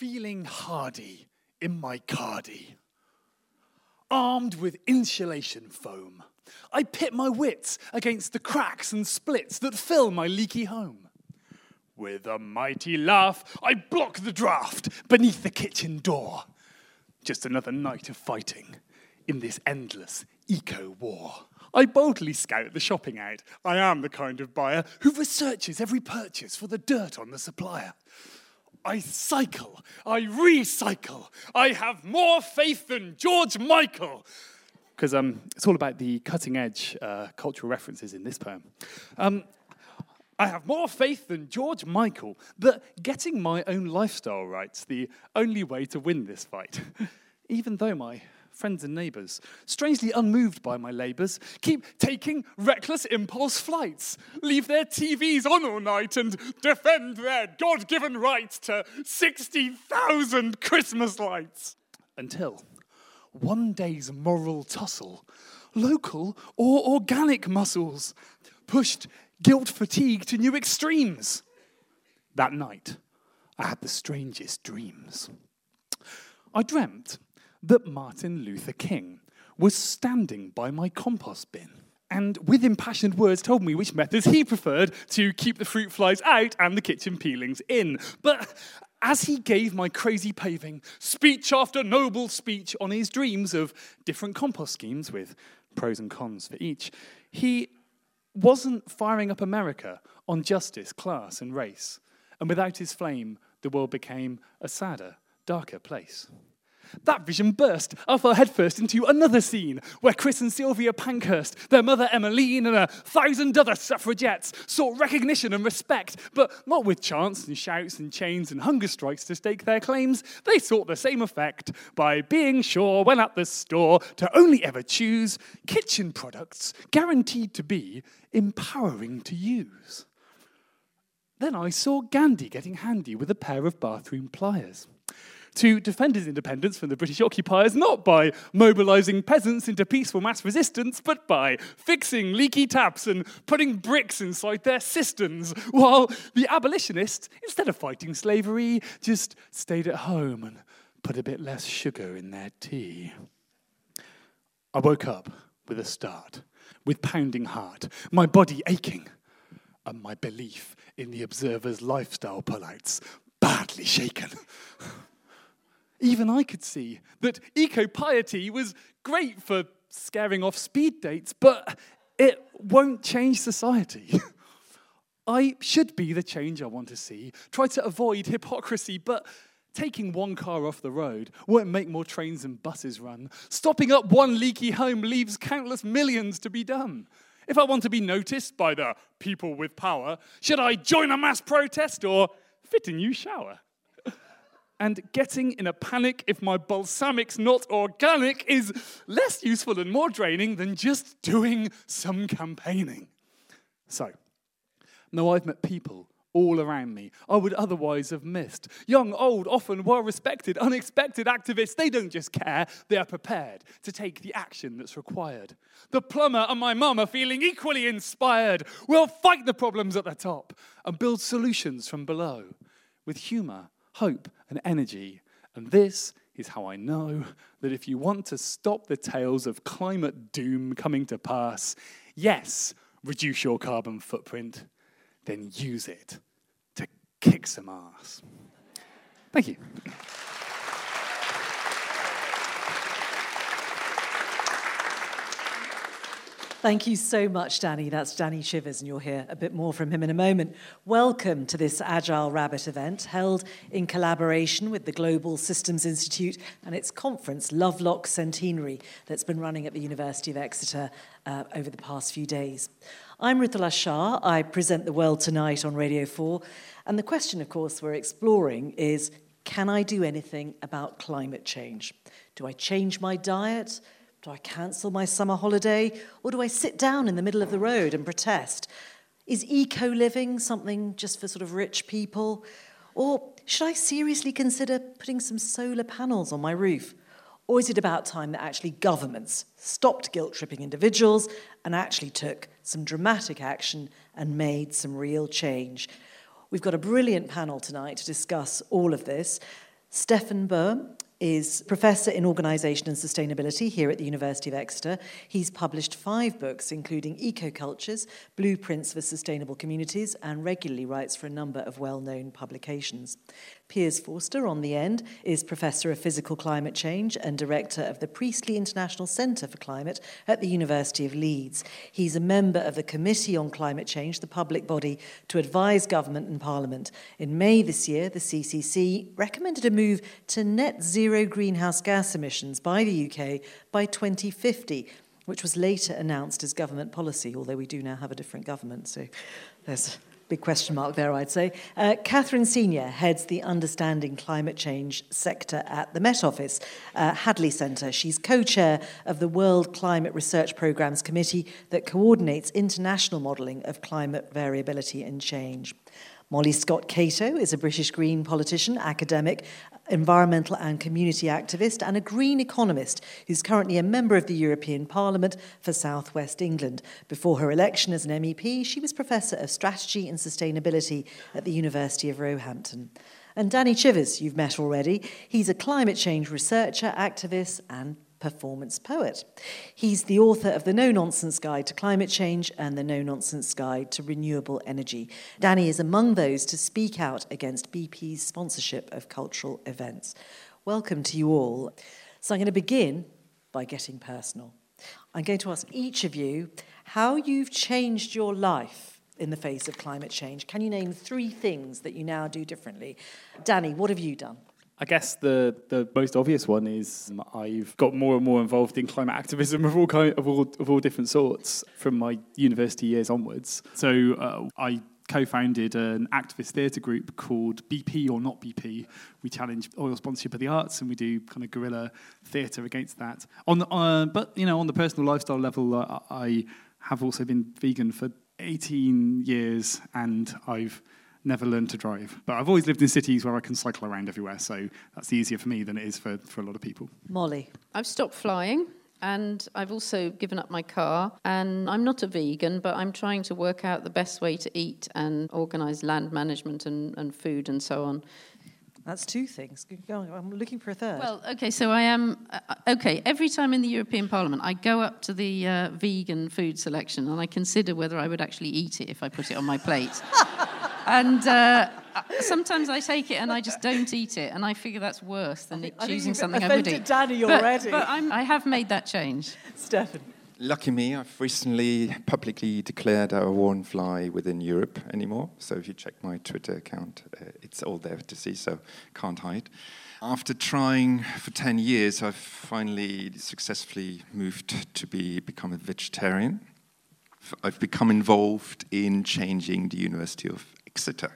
feeling hardy in my cardy. Armed with insulation foam, I pit my wits against the cracks and splits that fill my leaky home. With a mighty laugh, I block the draft beneath the kitchen door. Just another night of fighting in this endless eco war. I boldly scout the shopping out. I am the kind of buyer who researches every purchase for the dirt on the supplier. I cycle, I recycle, I have more faith than George Michael. Because um, it's all about the cutting edge uh, cultural references in this poem. Um, I have more faith than George Michael that getting my own lifestyle right's the only way to win this fight. Even though my friends and neighbours, strangely unmoved by my labours, keep taking reckless impulse flights, leave their TVs on all night, and defend their God given right to 60,000 Christmas lights. Until one day's moral tussle, local or organic muscles, pushed guilt fatigue to new extremes. That night, I had the strangest dreams. I dreamt that Martin Luther King was standing by my compost bin and with impassioned words told me which methods he preferred to keep the fruit flies out and the kitchen peelings in. But as he gave my crazy paving speech after noble speech on his dreams of different compost schemes with pros and cons for each, he wasn't firing up America on justice, class, and race. And without his flame, the world became a sadder, darker place. That vision burst. I fell headfirst into another scene where Chris and Sylvia Pankhurst, their mother Emmeline, and a thousand other suffragettes sought recognition and respect, but not with chants and shouts and chains and hunger strikes to stake their claims. They sought the same effect by being sure when at the store to only ever choose kitchen products guaranteed to be empowering to use. Then I saw Gandhi getting handy with a pair of bathroom pliers to defend his independence from the British occupiers not by mobilizing peasants into peaceful mass resistance, but by fixing leaky taps and putting bricks inside their cisterns, while the abolitionists, instead of fighting slavery, just stayed at home and put a bit less sugar in their tea. I woke up with a start, with pounding heart, my body aching, and my belief in the observer's lifestyle pullouts badly shaken. Even I could see that eco piety was great for scaring off speed dates, but it won't change society. I should be the change I want to see, try to avoid hypocrisy, but taking one car off the road won't make more trains and buses run. Stopping up one leaky home leaves countless millions to be done. If I want to be noticed by the people with power, should I join a mass protest or fit a new shower? And getting in a panic if my balsamic's not organic is less useful and more draining than just doing some campaigning. So, now I've met people all around me I would otherwise have missed. Young, old, often well respected, unexpected activists, they don't just care, they are prepared to take the action that's required. The plumber and my mum are feeling equally inspired. We'll fight the problems at the top and build solutions from below with humour hope, and energy. And this is how I know that if you want to stop the tales of climate doom coming to pass, yes, reduce your carbon footprint, then use it to kick some ass. Thank you. Thank you so much, Danny. That's Danny Chivers, and you'll hear a bit more from him in a moment. Welcome to this Agile Rabbit event held in collaboration with the Global Systems Institute and its conference, Lovelock Centenary, that's been running at the University of Exeter uh, over the past few days. I'm Ritula Shah. I present The World Tonight on Radio 4. And the question, of course, we're exploring is can I do anything about climate change? Do I change my diet? Do I cancel my summer holiday or do I sit down in the middle of the road and protest? Is eco living something just for sort of rich people? Or should I seriously consider putting some solar panels on my roof? Or is it about time that actually governments stopped guilt tripping individuals and actually took some dramatic action and made some real change? We've got a brilliant panel tonight to discuss all of this. Steffen Böhm is Professor in Organisation and Sustainability here at the University of Exeter. He's published five books, including Ecocultures, Blueprints for Sustainable Communities, and regularly writes for a number of well known publications. Piers Forster, on the end, is Professor of Physical Climate Change and Director of the Priestley International Centre for Climate at the University of Leeds. He's a member of the Committee on Climate Change, the public body to advise government and parliament. In May this year, the CCC recommended a move to net zero greenhouse gas emissions by the UK by 2050 which was later announced as government policy, although we do now have a different government. So there's Big question mark there, I'd say. Uh, Catherine Senior heads the Understanding Climate Change sector at the Met Office, uh, Hadley Centre. She's co chair of the World Climate Research Programmes Committee that coordinates international modelling of climate variability and change. Molly Scott Cato is a British Green politician, academic, environmental and community activist, and a green economist who's currently a member of the European Parliament for South West England. Before her election as an MEP, she was Professor of Strategy and Sustainability at the University of Roehampton. And Danny Chivers, you've met already. He's a climate change researcher, activist, and performance poet. He's the author of The No Nonsense Guide to Climate Change and The No Nonsense Guide to Renewable Energy. Danny is among those to speak out against BP's sponsorship of cultural events. Welcome to you all. So I'm going to begin by getting personal. I'm going to ask each of you how you've changed your life in the face of climate change. Can you name three things that you now do differently? Danny, what have you done? I guess the, the most obvious one is I've got more and more involved in climate activism of all kind of all of all different sorts from my university years onwards. So uh, I co-founded an activist theatre group called BP or Not BP. We challenge oil sponsorship of the arts, and we do kind of guerrilla theatre against that. On the, uh, but you know, on the personal lifestyle level, uh, I have also been vegan for 18 years, and I've never learned to drive. But I've always lived in cities where I can cycle around everywhere, so that's easier for me than it is for, for a lot of people. Molly. I've stopped flying. And I've also given up my car. And I'm not a vegan, but I'm trying to work out the best way to eat and organise land management and, and food and so on. That's two things. I'm looking for a third. Well, okay, so I am. Uh, okay, every time in the European Parliament, I go up to the uh, vegan food selection and I consider whether I would actually eat it if I put it on my plate. and uh, sometimes I take it and I just don't eat it, and I figure that's worse than I choosing something I would eat. Danny but, already. But I'm, I have made that change. Steffen. Lucky me, I've recently publicly declared I won't fly within Europe anymore. So if you check my Twitter account, uh, it's all there to see, so can't hide. After trying for 10 years, I've finally successfully moved to be become a vegetarian. I've become involved in changing the University of Exeter.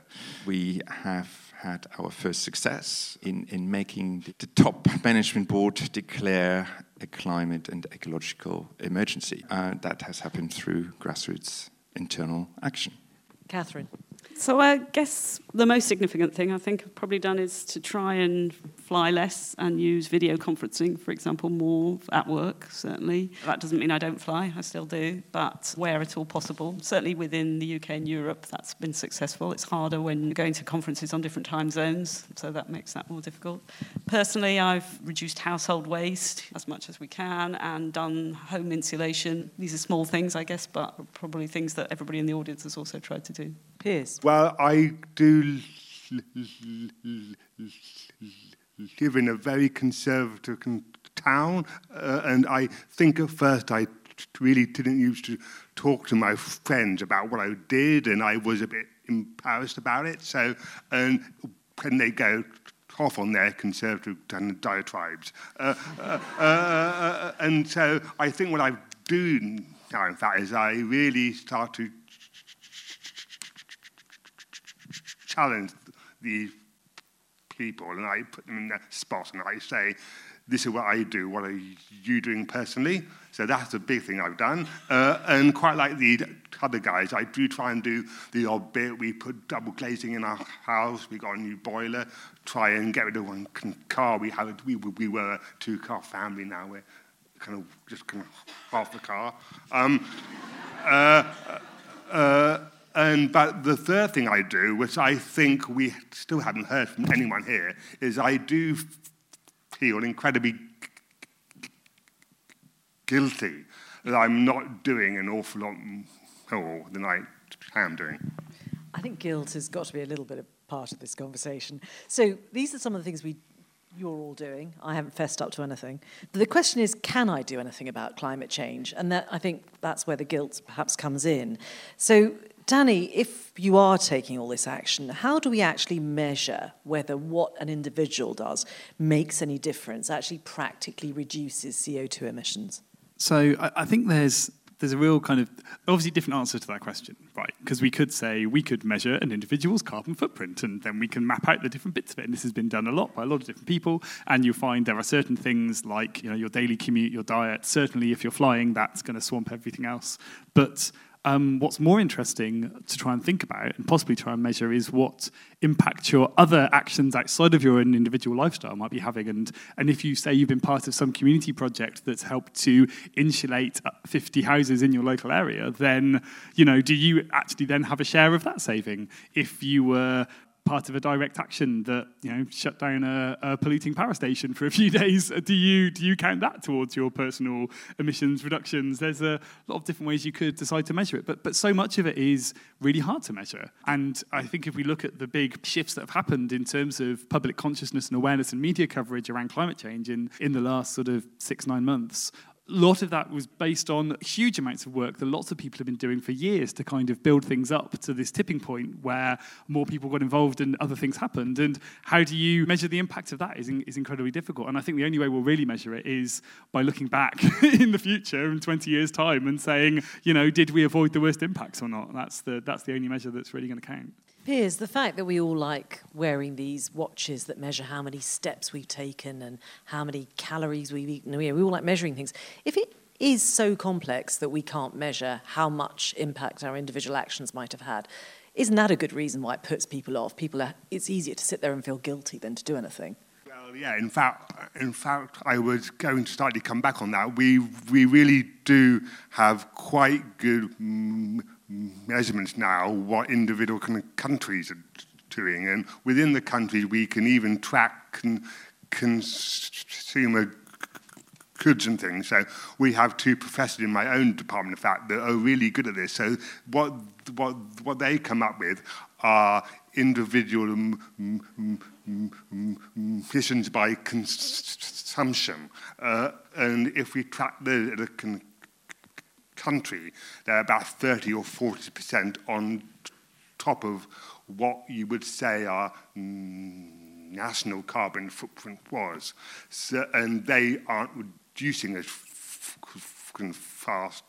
We have had our first success in, in making the top management board declare a climate and ecological emergency. Uh, that has happened through grassroots internal action. Catherine. So I guess the most significant thing I think I've probably done is to try and fly less and use video conferencing, for example, more at work, certainly. That doesn't mean I don't fly, I still do, but where at all possible. Certainly within the UK and Europe, that's been successful. It's harder when going to conferences on different time zones, so that makes that more difficult. Personally, I've reduced household waste as much as we can and done home insulation. These are small things, I guess, but probably things that everybody in the audience has also tried to do. Piers. Well, I do live in a very conservative town, uh, and I think at first I really didn't used to talk to my friends about what I did, and I was a bit embarrassed about it. So, and when they go off on their conservative diatribes, uh, uh, uh, uh, and so I think what I do now, in fact, is I really start to challenge these people and I put them in that spot and I say, this is what I do, what are you doing personally? So that's a big thing I've done. Uh, and quite like the other guys, I do try and do the odd bit. We put double glazing in our house, we got a new boiler, try and get rid of one car. We, had, we, we were a two car family now, we're kind of just kind of half the car. Um, uh, uh, And but the third thing I do, which I think we still haven't heard from anyone here, is I do feel incredibly guilty that I'm not doing an awful lot more than I am doing. I think guilt has got to be a little bit of part of this conversation. So these are some of the things we you're all doing. I haven't fessed up to anything. But the question is, can I do anything about climate change? And that, I think that's where the guilt perhaps comes in. So, Danny, if you are taking all this action, how do we actually measure whether what an individual does makes any difference, actually practically reduces CO2 emissions? So I, I think there's there's a real kind of obviously different answer to that question, right? Because we could say we could measure an individual's carbon footprint and then we can map out the different bits of it. And this has been done a lot by a lot of different people. And you find there are certain things like you know your daily commute, your diet. Certainly, if you're flying, that's going to swamp everything else. But um, what's more interesting to try and think about and possibly try and measure is what impact your other actions outside of your own individual lifestyle might be having. And, and if you say you've been part of some community project that's helped to insulate 50 houses in your local area, then, you know, do you actually then have a share of that saving? If you were part of a direct action that you know shut down a, a, polluting power station for a few days. Do you do you count that towards your personal emissions reductions? There's a lot of different ways you could decide to measure it, but but so much of it is really hard to measure. And I think if we look at the big shifts that have happened in terms of public consciousness and awareness and media coverage around climate change in in the last sort of six nine months, a lot of that was based on huge amounts of work that lots of people have been doing for years to kind of build things up to this tipping point where more people got involved and other things happened. And how do you measure the impact of that is, in, is incredibly difficult. And I think the only way we'll really measure it is by looking back in the future in 20 years' time and saying, you know, did we avoid the worst impacts or not? That's the, that's the only measure that's really going to count. Piers, the fact that we all like wearing these watches that measure how many steps we've taken and how many calories we've eaten, we all like measuring things. If it is so complex that we can't measure how much impact our individual actions might have had, isn't that a good reason why it puts people off? People are, it's easier to sit there and feel guilty than to do anything. Well, yeah. In fact, in fact, I was going to slightly come back on that. We we really do have quite good. Mm, measurements now what individual countries are doing. And within the countries, we can even track con- consumer goods and things. So we have two professors in my own department, in fact, that are really good at this. So what, what, what they come up with are individual emissions by consumption. Uh, and if we track the, the country, they're about 30 or 40% on top of what you would say our national carbon footprint was. So, and they aren't reducing as fast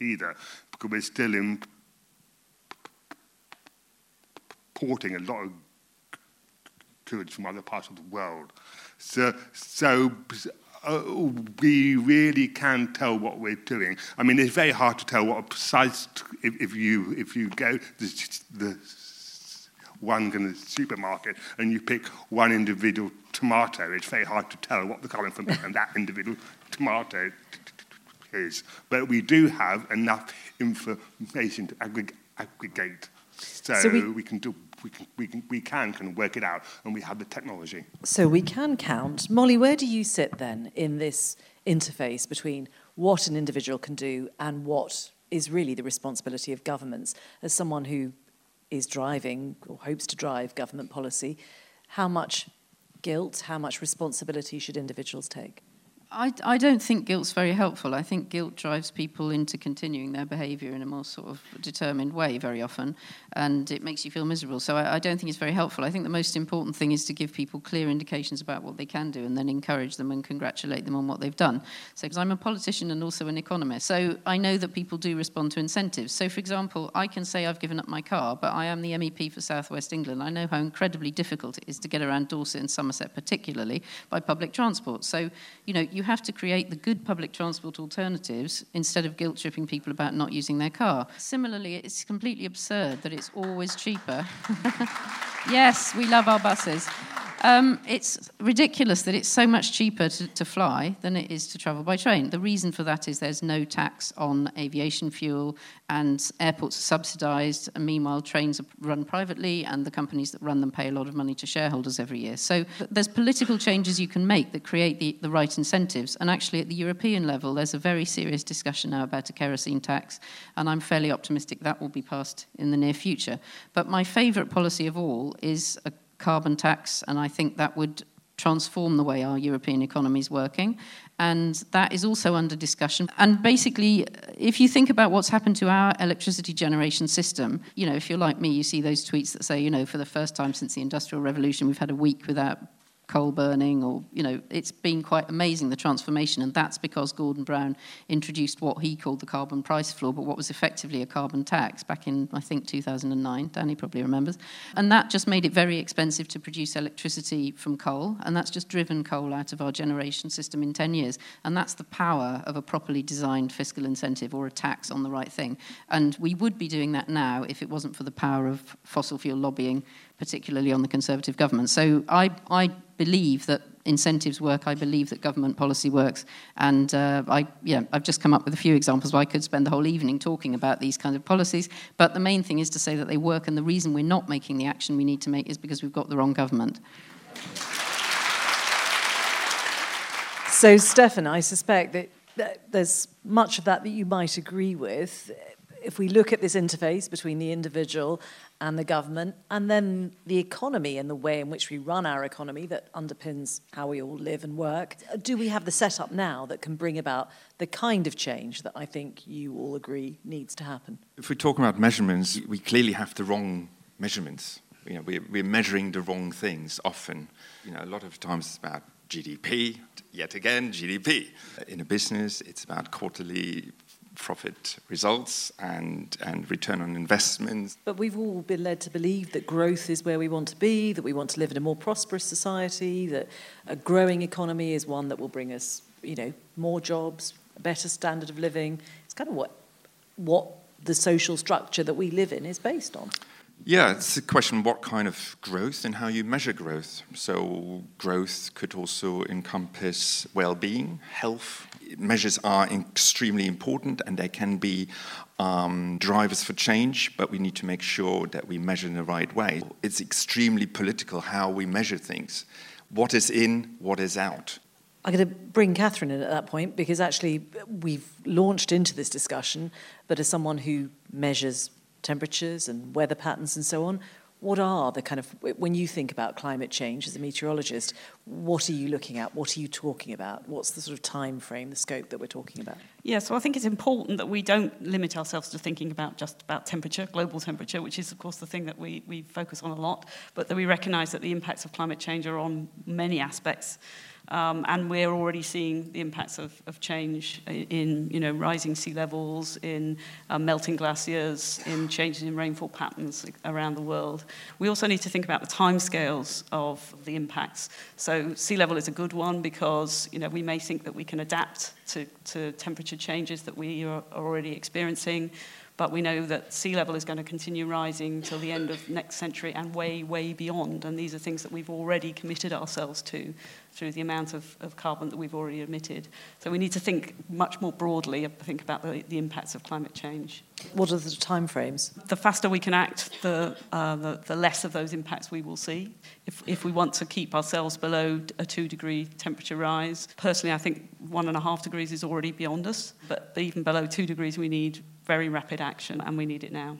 either because we're still importing a lot of goods from other parts of the world. So, so uh, we really can tell what we're doing. I mean, it's very hard to tell what a precise, if, if you, if you go the, the one in the supermarket and you pick one individual tomato, it's very hard to tell what the colour from that individual tomato is. But we do have enough information to aggregate so, so we, we, can do we can, we can we can can work it out and we have the technology. So we can count. Molly where do you sit then in this interface between what an individual can do and what is really the responsibility of governments? As someone who is driving or hopes to drive government policy how much guilt how much responsibility should individuals take I, I don't think guilt's very helpful. I think guilt drives people into continuing their behaviour in a more sort of determined way very often, and it makes you feel miserable. So I, I don't think it's very helpful. I think the most important thing is to give people clear indications about what they can do and then encourage them and congratulate them on what they've done. So, because I'm a politician and also an economist, so I know that people do respond to incentives. So, for example, I can say I've given up my car, but I am the MEP for South West England. I know how incredibly difficult it is to get around Dorset and Somerset, particularly by public transport. So, you know, you you have to create the good public transport alternatives instead of guilt tripping people about not using their car. Similarly, it's completely absurd that it's always cheaper. yes, we love our buses. Um, it's ridiculous that it's so much cheaper to, to, fly than it is to travel by train. The reason for that is there's no tax on aviation fuel, and airports are subsidised. And meanwhile, trains are run privately, and the companies that run them pay a lot of money to shareholders every year. So there's political changes you can make that create the, the right incentives. And actually, at the European level, there's a very serious discussion now about a kerosene tax, and I'm fairly optimistic that will be passed in the near future. But my favourite policy of all is a carbon tax, and I think that would transform the way our European economy is working. And that is also under discussion. And basically, if you think about what's happened to our electricity generation system, you know, if you're like me, you see those tweets that say, you know, for the first time since the Industrial Revolution, we've had a week without coal burning or you know it's been quite amazing the transformation. And that's because Gordon Brown introduced what he called the carbon price floor but what was effectively a carbon tax back in I think 2009 Danny probably remembers. And that just made it very expensive to produce electricity from coal. And that's just driven coal out of our generation system in 10 years. And that's the power of a properly designed fiscal incentive or a tax on the right thing. And we would be doing that now if it wasn't for the power of fossil fuel lobbying particularly on the Conservative government. So I, I believe that incentives work. I believe that government policy works. And uh, I, yeah, I've just come up with a few examples where I could spend the whole evening talking about these kinds of policies. But the main thing is to say that they work. And the reason we're not making the action we need to make is because we've got the wrong government. So, Steffen, I suspect that there's much of that that you might agree with if we look at this interface between the individual and the government, and then the economy and the way in which we run our economy that underpins how we all live and work, do we have the setup now that can bring about the kind of change that I think you all agree needs to happen? If we talk about measurements, we clearly have the wrong measurements. You know, we're, we're measuring the wrong things often. You know, a lot of times it's about GDP, yet again, GDP. In a business, it's about quarterly profit results and, and return on investments. But we've all been led to believe that growth is where we want to be, that we want to live in a more prosperous society, that a growing economy is one that will bring us, you know, more jobs, a better standard of living. It's kind of what what the social structure that we live in is based on. Yeah, it's a question what kind of growth and how you measure growth. So, growth could also encompass well being, health. Measures are extremely important and they can be um, drivers for change, but we need to make sure that we measure in the right way. It's extremely political how we measure things. What is in, what is out. I'm going to bring Catherine in at that point because actually we've launched into this discussion, but as someone who measures temperatures and weather patterns and so on. What are the kind of, when you think about climate change as a meteorologist, what are you looking at? What are you talking about? What's the sort of time frame, the scope that we're talking about? Yeah, so I think it's important that we don't limit ourselves to thinking about just about temperature, global temperature, which is, of course, the thing that we, we focus on a lot, but that we recognize that the impacts of climate change are on many aspects. Um, and we're already seeing the impacts of, of change in, you know, rising sea levels, in uh, melting glaciers, in changes in rainfall patterns around the world. We also need to think about the timescales of the impacts. So sea level is a good one because, you know, we may think that we can adapt to, to temperature changes that we are already experiencing but we know that sea level is going to continue rising till the end of next century and way, way beyond. And these are things that we've already committed ourselves to through the amount of, of carbon that we've already emitted. So we need to think much more broadly, I think about the, the impacts of climate change. What are the timeframes? The faster we can act, the, uh, the, the less of those impacts we will see. If, if we want to keep ourselves below a two degree temperature rise, personally, I think one and a half degrees is already beyond us. But even below two degrees, we need very rapid action, and we need it now.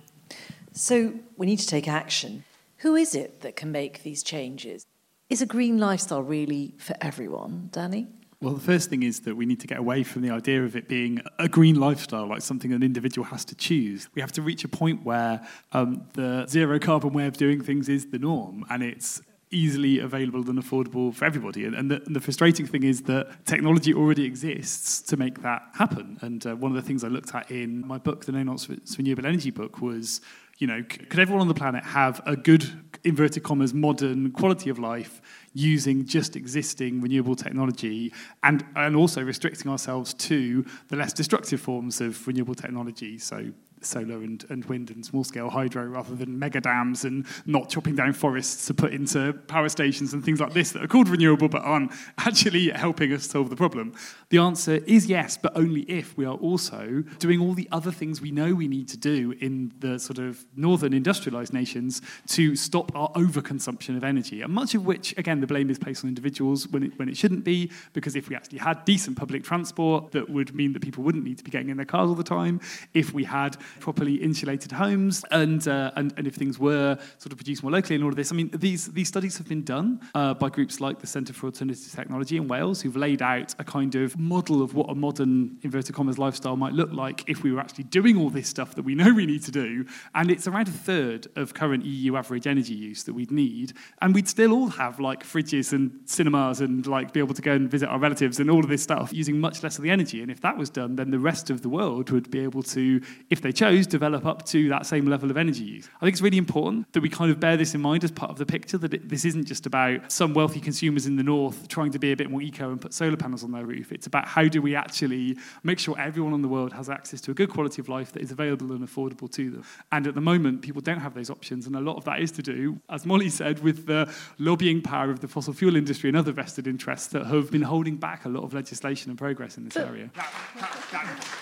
So we need to take action. Who is it that can make these changes? Is a green lifestyle really for everyone, Danny? Well, the first thing is that we need to get away from the idea of it being a green lifestyle, like something an individual has to choose. We have to reach a point where um, the zero carbon way of doing things is the norm, and it's easily available and affordable for everybody. And, and, the, and, the, frustrating thing is that technology already exists to make that happen. And uh, one of the things I looked at in my book, the No Nonsense Renewable Energy book, was you know, could everyone on the planet have a good, inverted commas, modern quality of life using just existing renewable technology and, and also restricting ourselves to the less destructive forms of renewable technology? So solar and, and wind and small scale hydro rather than mega dams and not chopping down forests to put into power stations and things like this that are called renewable but aren't actually helping us solve the problem? The answer is yes, but only if we are also doing all the other things we know we need to do in the sort of northern industrialized nations to stop our overconsumption of energy. And much of which, again, the blame is placed on individuals when it, when it shouldn't be, because if we actually had decent public transport, that would mean that people wouldn't need to be getting in their cars all the time. If we had properly insulated homes and, uh, and, and if things were sort of produced more locally and all of this. I mean, these, these studies have been done uh, by groups like the Centre for Alternative Technology in Wales, who've laid out a kind of model of what a modern, inverted commas, lifestyle might look like if we were actually doing all this stuff that we know we need to do. And it's around a third of current EU average energy use that we'd need. And we'd still all have like fridges and cinemas and like be able to go and visit our relatives and all of this stuff using much less of the energy. And if that was done, then the rest of the world would be able to, if they chose, develop up to that same level of energy use. I think it's really important that we kind of bear this in mind as part of the picture that it, this isn't just about some wealthy consumers in the north trying to be a bit more eco and put solar panels on their roof. It's about how do we actually make sure everyone in the world has access to a good quality of life that is available and affordable to them. And at the moment, people don't have those options. And a lot of that is to do, as Molly said, with the lobbying power of the fossil fuel industry and other vested interests that have been holding back a lot of legislation and progress in this area.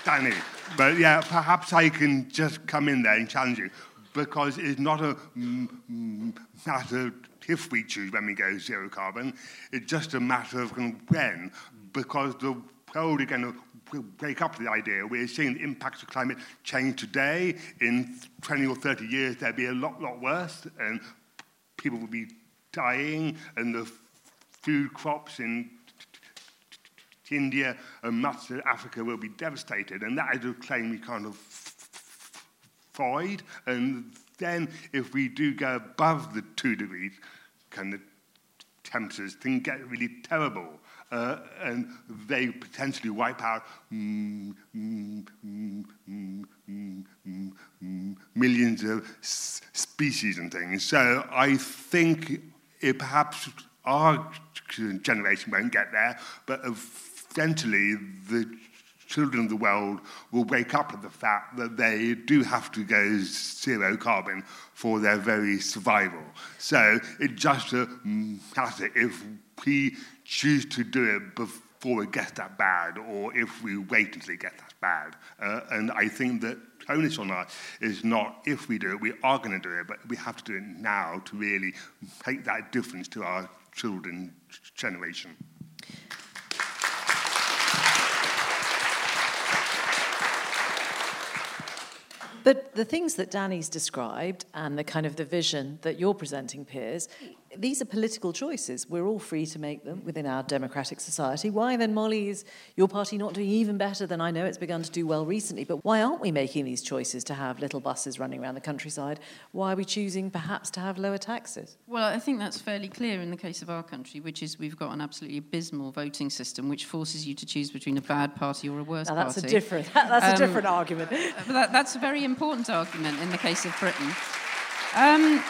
Danny, but yeah, perhaps I can just come in there and challenge you because it's not a matter if we choose when we go zero carbon, it's just a matter of when, because the world is going to wake up to the idea. We're seeing the impacts of climate change today. In 20 or 30 years, there'll be a lot, lot worse, and people will be dying, and the food crops in India and much of Africa will be devastated. And that is a claim we kind of void. And then if we do go above the two degrees, can the temperatures, things get really terrible. Uh, and they potentially wipe out mm, mm, mm, millions of species and things. So I think it perhaps our generation won't get there, but eventually the children of the world will wake up to the fact that they do have to go zero carbon for their very survival. So it just matters if we choose to do it before it gets that bad or if we wait until it gets that bad. Uh, and I think that onus on us is not if we do it, we are going to do it, but we have to do it now to really make that difference to our children's generation. But the things that Danny's described and the kind of the vision that you're presenting, Piers, these are political choices. We're all free to make them within our democratic society. Why then, Molly, is your party not doing even better than I know it's begun to do well recently? But why aren't we making these choices to have little buses running around the countryside? Why are we choosing perhaps to have lower taxes? Well, I think that's fairly clear in the case of our country, which is we've got an absolutely abysmal voting system which forces you to choose between a bad party or a worse now, that's party. A different, that's um, a different argument. But that, that's a very important argument in the case of Britain. Um,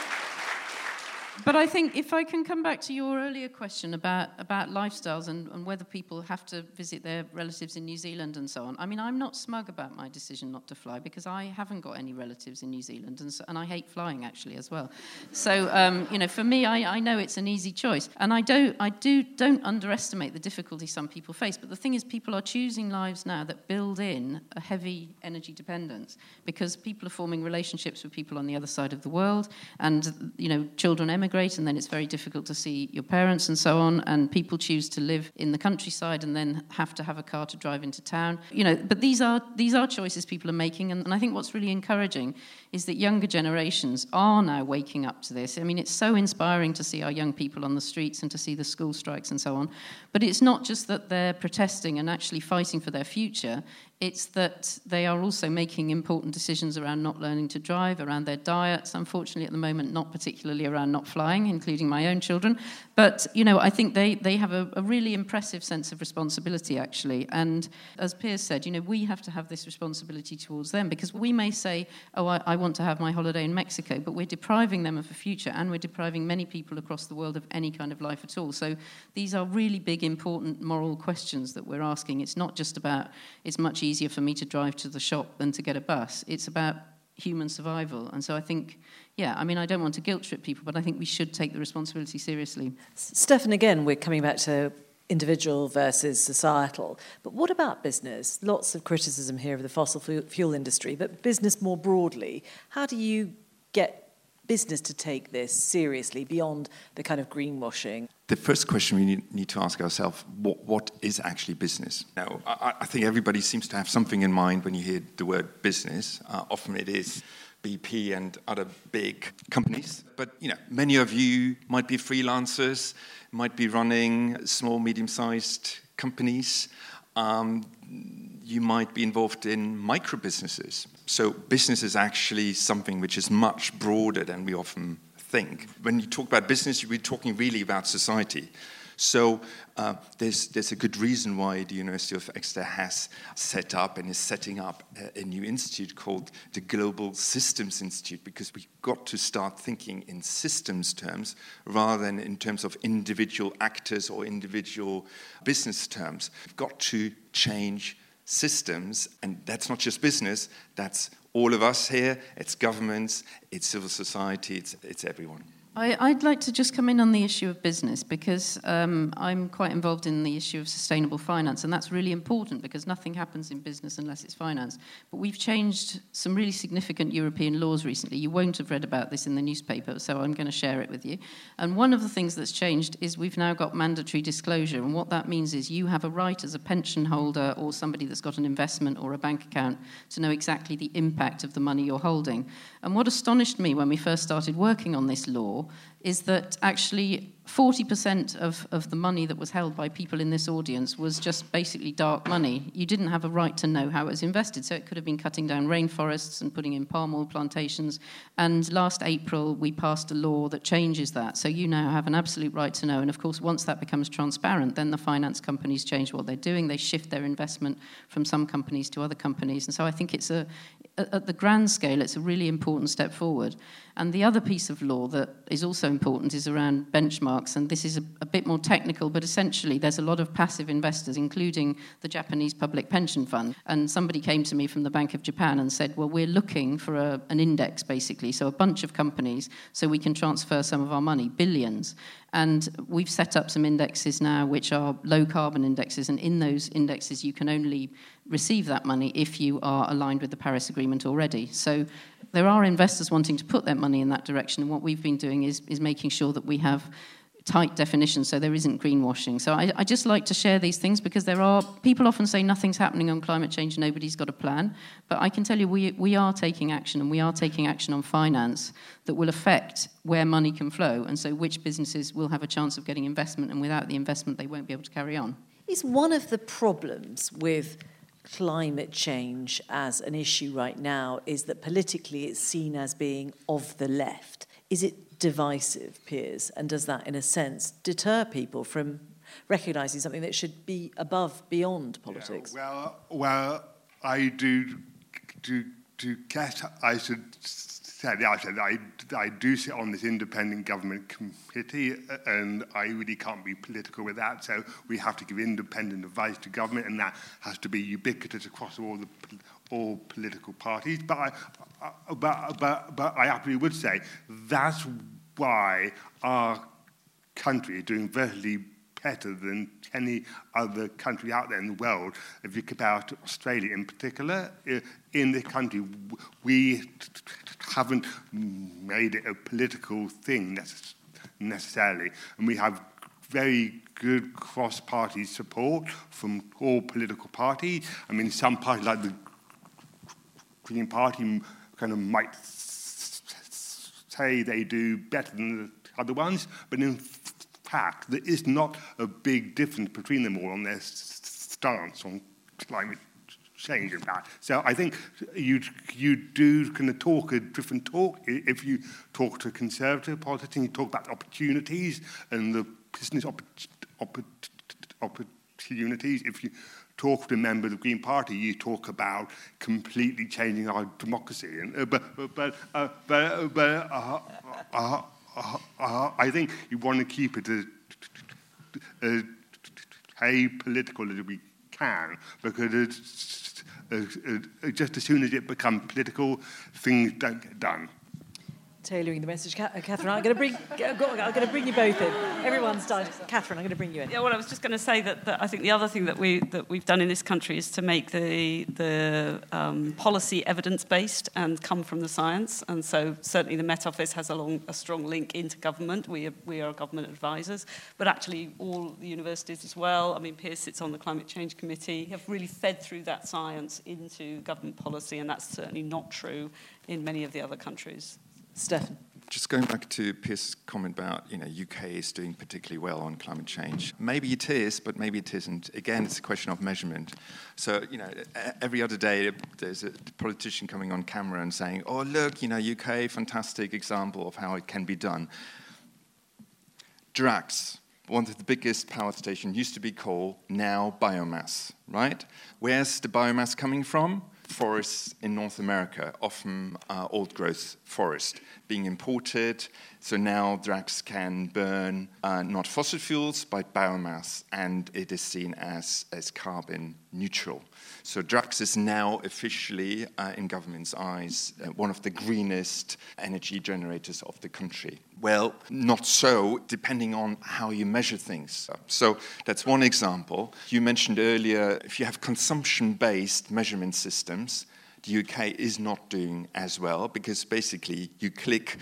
but I think if I can come back to your earlier question about, about lifestyles and, and whether people have to visit their relatives in New Zealand and so on, I mean, I'm not smug about my decision not to fly because I haven't got any relatives in New Zealand and, so, and I hate flying actually as well. So, um, you know, for me, I, I know it's an easy choice. And I, don't, I do, don't underestimate the difficulty some people face. But the thing is, people are choosing lives now that build in a heavy energy dependence because people are forming relationships with people on the other side of the world and, you know, children emigrate emigrate, and then it's very difficult to see your parents and so on. And people choose to live in the countryside and then have to have a car to drive into town. You know, but these are these are choices people are making, and, and I think what's really encouraging is that younger generations are now waking up to this. I mean, it's so inspiring to see our young people on the streets and to see the school strikes and so on. But it's not just that they're protesting and actually fighting for their future. It's that they are also making important decisions around not learning to drive, around their diets, unfortunately, at the moment, not particularly around not flying including my own children. But, you know, I think they, they have a, a really impressive sense of responsibility, actually. And as Piers said, you know, we have to have this responsibility towards them because we may say, oh, I, I want to have my holiday in Mexico, but we're depriving them of a future and we're depriving many people across the world of any kind of life at all. So these are really big, important moral questions that we're asking. It's not just about it's much easier for me to drive to the shop than to get a bus. It's about human survival. And so I think, yeah, I mean, I don't want to guilt trip people, but I think we should take the responsibility seriously. Steffen, again, we're coming back to individual versus societal. But what about business? Lots of criticism here of the fossil fuel industry, but business more broadly. How do you get business to take this seriously beyond the kind of greenwashing? The first question we need to ask ourselves what, what is actually business? Now, I, I, think everybody seems to have something in mind when you hear the word business. Uh, often it is BP and other big companies. But you know, many of you might be freelancers, might be running small, medium-sized companies. Um, you might be involved in micro businesses. So, business is actually something which is much broader than we often think. When you talk about business, you're talking really about society. So uh, there's, there's a good reason why the University of Exeter has set up and is setting up a, a, new institute called the Global Systems Institute because we've got to start thinking in systems terms rather than in terms of individual actors or individual business terms. We've got to change systems, and that's not just business, that's all of us here, it's governments, it's civil society, it's, it's everyone. I, would like to just come in on the issue of business because um, I'm quite involved in the issue of sustainable finance, and that's really important because nothing happens in business unless it's finance. But we've changed some really significant European laws recently. You won't have read about this in the newspaper, so I'm going to share it with you. And one of the things that's changed is we've now got mandatory disclosure, and what that means is you have a right as a pension holder or somebody that's got an investment or a bank account to know exactly the impact of the money you're holding. And what astonished me when we first started working on this law is that actually 40% of, of the money that was held by people in this audience was just basically dark money. You didn't have a right to know how it was invested. So it could have been cutting down rainforests and putting in palm oil plantations. And last April, we passed a law that changes that. So you now have an absolute right to know. And of course, once that becomes transparent, then the finance companies change what they're doing. They shift their investment from some companies to other companies. And so I think it's a, at the grand scale, it's a really important step forward. And the other piece of law that is also important is around benchmarks. And this is a, a, bit more technical, but essentially there's a lot of passive investors, including the Japanese Public Pension Fund. And somebody came to me from the Bank of Japan and said, Well, we're looking for a, an index, basically, so a bunch of companies, so we can transfer some of our money, billions. And we've set up some indexes now which are low carbon indexes, and in those indexes, you can only receive that money if you are aligned with the Paris Agreement already. So there are investors wanting to put their money in that direction, and what we've been doing is, is making sure that we have tight definitions so there isn't greenwashing. So I, I, just like to share these things because there are people often say nothing's happening on climate change, nobody's got a plan. But I can tell you we, we are taking action and we are taking action on finance that will affect where money can flow and so which businesses will have a chance of getting investment and without the investment they won't be able to carry on. Is one of the problems with climate change as an issue right now is that politically it's seen as being of the left. Is it divisive, Piers? And does that, in a sense, deter people from recognizing something that should be above, beyond politics? Yeah, well, well, I do, do, do guess I should said, I said, I, I do sit on this independent government committee, uh, and I really can't be political with that. So we have to give independent advice to government, and that has to be ubiquitous across all the all political parties. But I, but, but, but I absolutely would say that's why our country is doing virtually better than any other country out there in the world. If you compare to Australia in particular, in this country, we haven't made it a political thing necessarily, and we have very good cross-party support from all political parties. I mean, some parties like the Green Party kind of might say they do better than the other ones, but in fact, there is not a big difference between them all on their stance on climate change in that. So I think you you do kind of talk a different talk. If you talk to conservative politicians, you talk about opportunities and the business opportunities. If you talk to a member of the Green Party, you talk about completely changing our democracy. And, uh, but but uh, but, but uh, uh, uh, uh, I think you want to keep it as, as apolitical as we can because it's, just as soon as it becomes political, things don't get done tailoring the message. Uh, Catherine, I'm going to bring, I'm going to bring you both in. Everyone's done. Catherine, I'm going to bring you in. Yeah, well, I was just going to say that, that I think the other thing that we that we've done in this country is to make the the um, policy evidence based and come from the science. And so certainly the Met Office has a long a strong link into government. We are, we are government advisors, but actually all the universities as well. I mean, Piers sits on the Climate Change Committee. Have really fed through that science into government policy, and that's certainly not true in many of the other countries. Steffen. Just going back to Piers' comment about, you know, UK is doing particularly well on climate change. Maybe it is, but maybe it isn't. Again, it's a question of measurement. So, you know, every other day there's a politician coming on camera and saying, oh, look, you know, UK, fantastic example of how it can be done. Drax, one of the biggest power stations, used to be coal, now biomass, right? Where's the biomass coming from? Forests in North America, often uh, old growth forest, being imported. So now Drax can burn uh, not fossil fuels, but biomass, and it is seen as, as carbon neutral. So Drax is now officially, uh, in government's eyes, uh, one of the greenest energy generators of the country. Well, not so, depending on how you measure things. So that's one example. You mentioned earlier if you have consumption based measurement systems, the UK is not doing as well because basically you click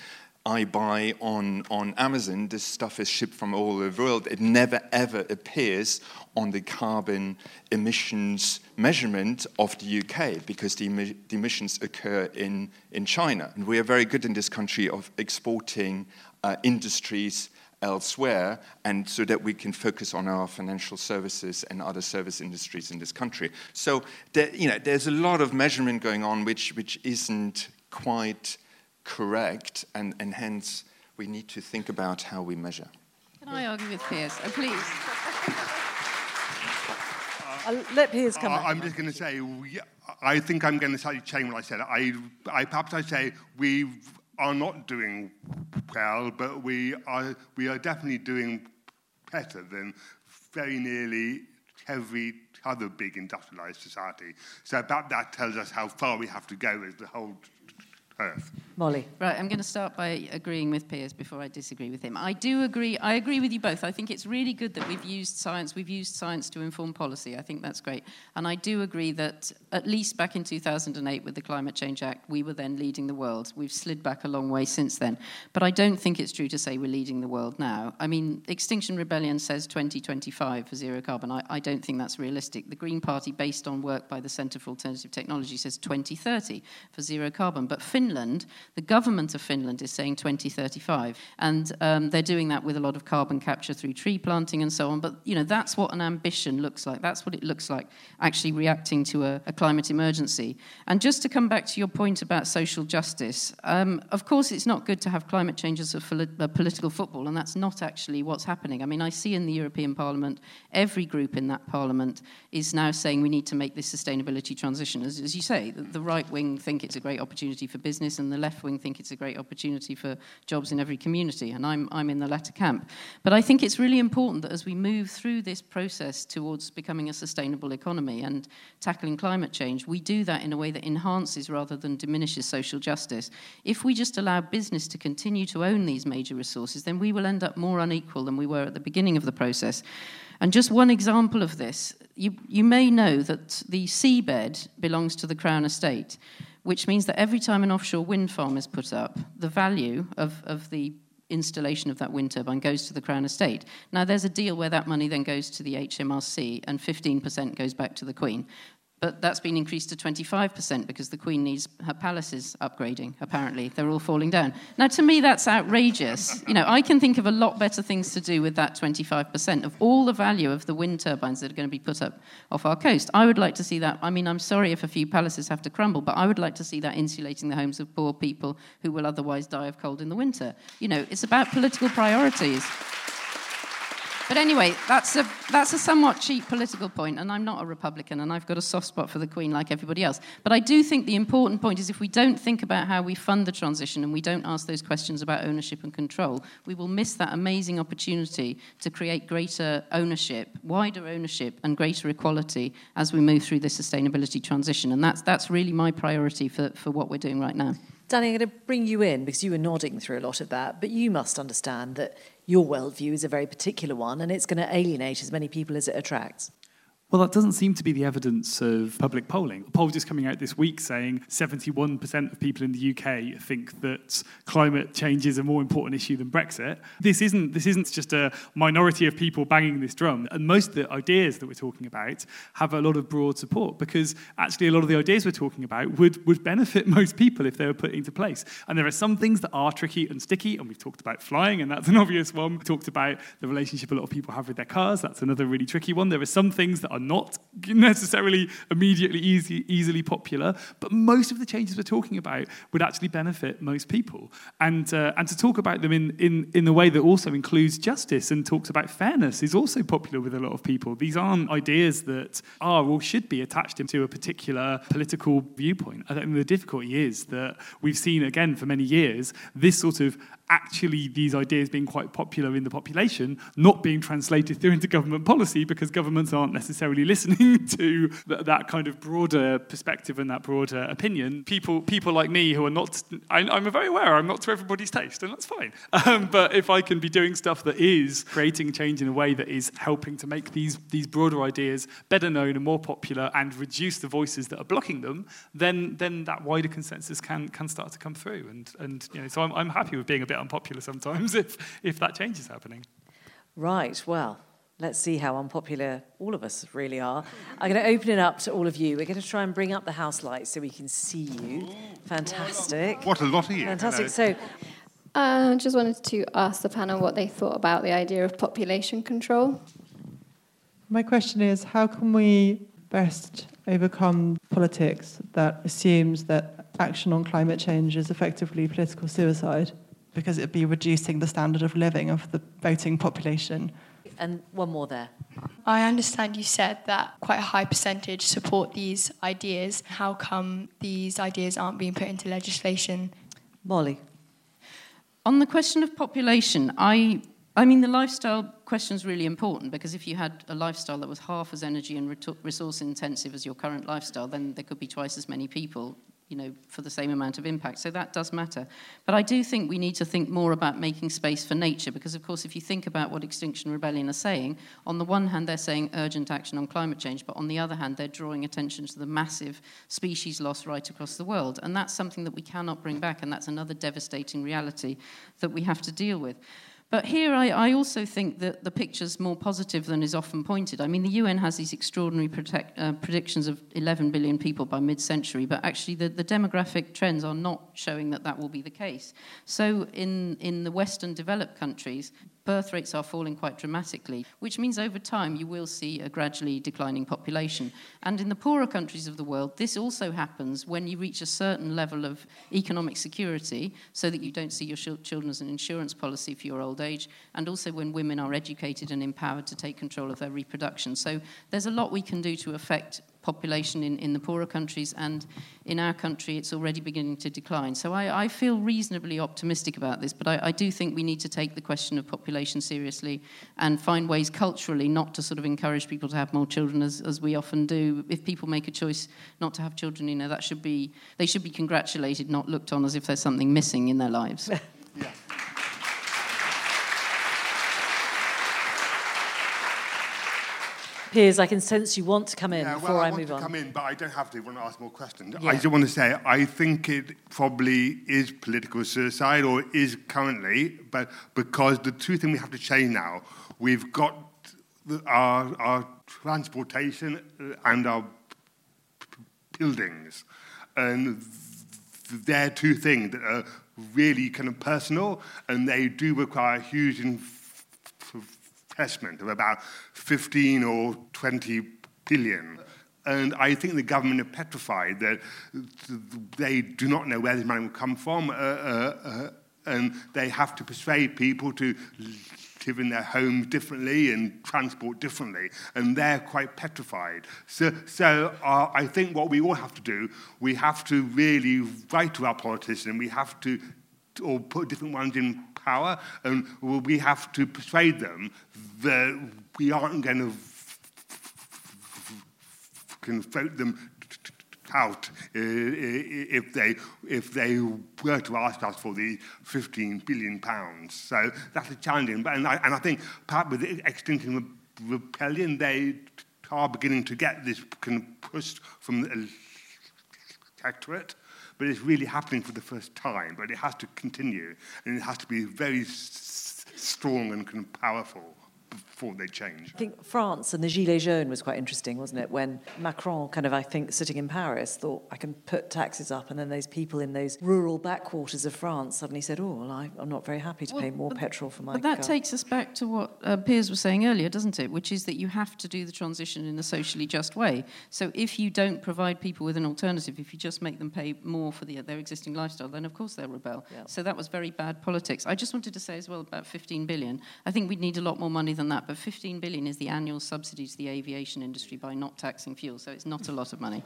I buy on, on Amazon, this stuff is shipped from all over the world. It never ever appears on the carbon emissions measurement of the UK because the, emi- the, emissions occur in, in China. And we are very good in this country of exporting uh, industries elsewhere, and so that we can focus on our financial services and other service industries in this country. So there, you know, there's a lot of measurement going on which, which isn't quite correct, and, and hence we need to think about how we measure. Can I argue with Piers? Oh, please. I'll let Piers come uh, I'm just going to say, we, I think I'm going to slightly change what I said. I, I perhaps I say we are not doing well, but we are, we are definitely doing better than very nearly every other big industrialized society. So about that tells us how far we have to go as the whole Earth. Molly. Right, I'm going to start by agreeing with Piers before I disagree with him. I do agree, I agree with you both. I think it's really good that we've used science, we've used science to inform policy. I think that's great. And I do agree that at least back in 2008 with the Climate Change Act, we were then leading the world. We've slid back a long way since then. But I don't think it's true to say we're leading the world now. I mean, Extinction Rebellion says 2025 for zero carbon. I, I don't think that's realistic. The Green Party, based on work by the Centre for Alternative Technology, says 2030 for zero carbon. But Finland, the government of Finland is saying 2035. And um, they're doing that with a lot of carbon capture through tree planting and so on. But, you know, that's what an ambition looks like. That's what it looks like, actually reacting to a, a climate emergency. And just to come back to your point about social justice, um, of course, it's not good to have climate change as a, a political football, and that's not actually what's happening. I mean, I see in the European Parliament, every group in that parliament is now saying we need to make this sustainability transition. As, as you say, the, the right wing think it's a great opportunity for business, and the left wing think it's a great opportunity for jobs in every community, and I'm, I'm in the latter camp. But I think it's really important that as we move through this process towards becoming a sustainable economy and tackling climate change, we do that in a way that enhances rather than diminishes social justice. If we just allow business to continue to own these major resources, then we will end up more unequal than we were at the beginning of the process. And just one example of this, you, you may know that the seabed belongs to the Crown Estate which means that every time an offshore wind farm is put up, the value of, of the installation of that wind turbine goes to the Crown Estate. Now, there's a deal where that money then goes to the HMRC and 15% goes back to the Queen. But that's been increased to 25% because the Queen needs her palaces upgrading, apparently. They're all falling down. Now, to me, that's outrageous. You know, I can think of a lot better things to do with that 25% of all the value of the wind turbines that are going to be put up off our coast. I would like to see that. I mean, I'm sorry if a few palaces have to crumble, but I would like to see that insulating the homes of poor people who will otherwise die of cold in the winter. You know, it's about political priorities. But anyway, that's a, that's a somewhat cheap political point, and I'm not a Republican, and I've got a soft spot for the Queen like everybody else. But I do think the important point is if we don't think about how we fund the transition and we don't ask those questions about ownership and control, we will miss that amazing opportunity to create greater ownership, wider ownership, and greater equality as we move through this sustainability transition. And that's, that's really my priority for, for what we're doing right now. Danny, I'm going to bring you in because you were nodding through a lot of that, but you must understand that your worldview is a very particular one and it's going to alienate as many people as it attracts. Well, that doesn't seem to be the evidence of public polling. A poll just coming out this week saying 71% of people in the UK think that climate change is a more important issue than Brexit. This isn't, this isn't just a minority of people banging this drum. And most of the ideas that we're talking about have a lot of broad support because actually a lot of the ideas we're talking about would, would benefit most people if they were put into place. And there are some things that are tricky and sticky, and we've talked about flying, and that's an obvious one. We talked about the relationship a lot of people have with their cars. That's another really tricky one. There are some things that are not necessarily immediately easy, easily popular, but most of the changes we're talking about would actually benefit most people. And, uh, and to talk about them in, in, in the way that also includes justice and talks about fairness is also popular with a lot of people. These aren't ideas that are or should be attached to a particular political viewpoint. I think the difficulty is that we've seen, again, for many years, this sort of actually these ideas being quite popular in the population not being translated through into government policy because governments aren't necessarily listening to th- that kind of broader perspective and that broader opinion. People, people like me who are not, I, am very aware I'm not to everybody's taste, and that's fine. Um, but if I can be doing stuff that is creating change in a way that is helping to make these, these broader ideas better known and more popular and reduce the voices that are blocking them, then, then that wider consensus can, can start to come through. And, and you know, so I'm, I'm happy with being a bit unpopular sometimes if, if that change is happening. Right, well, let's see how unpopular all of us really are. I'm going to open it up to all of you. We're going to try and bring up the house lights so we can see you. Fantastic. What a lot of you. Fantastic. So, I uh, just wanted to ask the panel what they thought about the idea of population control. My question is how can we best overcome politics that assumes that action on climate change is effectively political suicide? Because it'd be reducing the standard of living of the voting population. And one more there. I understand you said that quite a high percentage support these ideas. How come these ideas aren't being put into legislation? Molly. On the question of population, I I mean, the lifestyle question is really important because if you had a lifestyle that was half as energy and resource intensive as your current lifestyle, then there could be twice as many people you know, for the same amount of impact. So that does matter. But I do think we need to think more about making space for nature because, of course, if you think about what Extinction Rebellion are saying, on the one hand, they're saying urgent action on climate change, but on the other hand, they're drawing attention to the massive species loss right across the world. And that's something that we cannot bring back, and that's another devastating reality that we have to deal with. But here I, I, also think that the picture's more positive than is often pointed. I mean, the UN has these extraordinary protect, uh, predictions of 11 billion people by mid century, but actually the, the, demographic trends are not showing that that will be the case. So, in, in the Western developed countries, birth rates are falling quite dramatically, which means over time you will see a gradually declining population. And in the poorer countries of the world, this also happens when you reach a certain level of economic security so that you don't see your children as an insurance policy for your old age, and also when women are educated and empowered to take control of their reproduction. So there's a lot we can do to affect population in, in the poorer countries, and in our country, it's already beginning to decline. So I, I feel reasonably optimistic about this, but I, I, do think we need to take the question of population seriously and find ways culturally not to sort of encourage people to have more children, as, as we often do. If people make a choice not to have children, you know, that should be, they should be congratulated, not looked on as if there's something missing in their lives. yeah. Piers, I can sense you want to come in yeah, before well, I, I move on. to come in, but I don't have to I want to ask more questions. Yeah. I just want to say I think it probably is political suicide, or is currently, but because the two things we have to change now, we've got our, our transportation and our buildings. And they're two things that are really kind of personal, and they do require a huge investment of about 15 or 20 billion. And I think the government are petrified that they do not know where this money will come from, uh, uh, uh, and they have to persuade people to live in their homes differently and transport differently, and they're quite petrified. So, so uh, I think what we all have to do, we have to really write to our politicians, we have to or put different ones in power, and we have to persuade them that we aren't going to can vote them out uh, uh, if they if they were to ask us for the 15 billion pounds. So that's a challenging. But and I, and I think perhaps with the Extinction Rebellion, they are beginning to get this kind of pushed from the electorate. But it's really happening for the first time. But it has to continue, and it has to be very strong and powerful before they change. I think France and the Gilets jaunes was quite interesting, wasn't it? When Macron, kind of, I think, sitting in Paris, thought, I can put taxes up, and then those people in those rural backwaters of France suddenly said, oh, well, I, am not very happy to well, pay more petrol for my But that car. takes us back to what uh, Piers was saying earlier, doesn't it? Which is that you have to do the transition in a socially just way. So if you don't provide people with an alternative, if you just make them pay more for the, their existing lifestyle, then of course they'll rebel. Yeah. So that was very bad politics. I just wanted to say as well about 15 billion. I think we'd need a lot more money than that, but 15 billion is the annual subsidy to the aviation industry by not taxing fuel, so it's not a lot of money.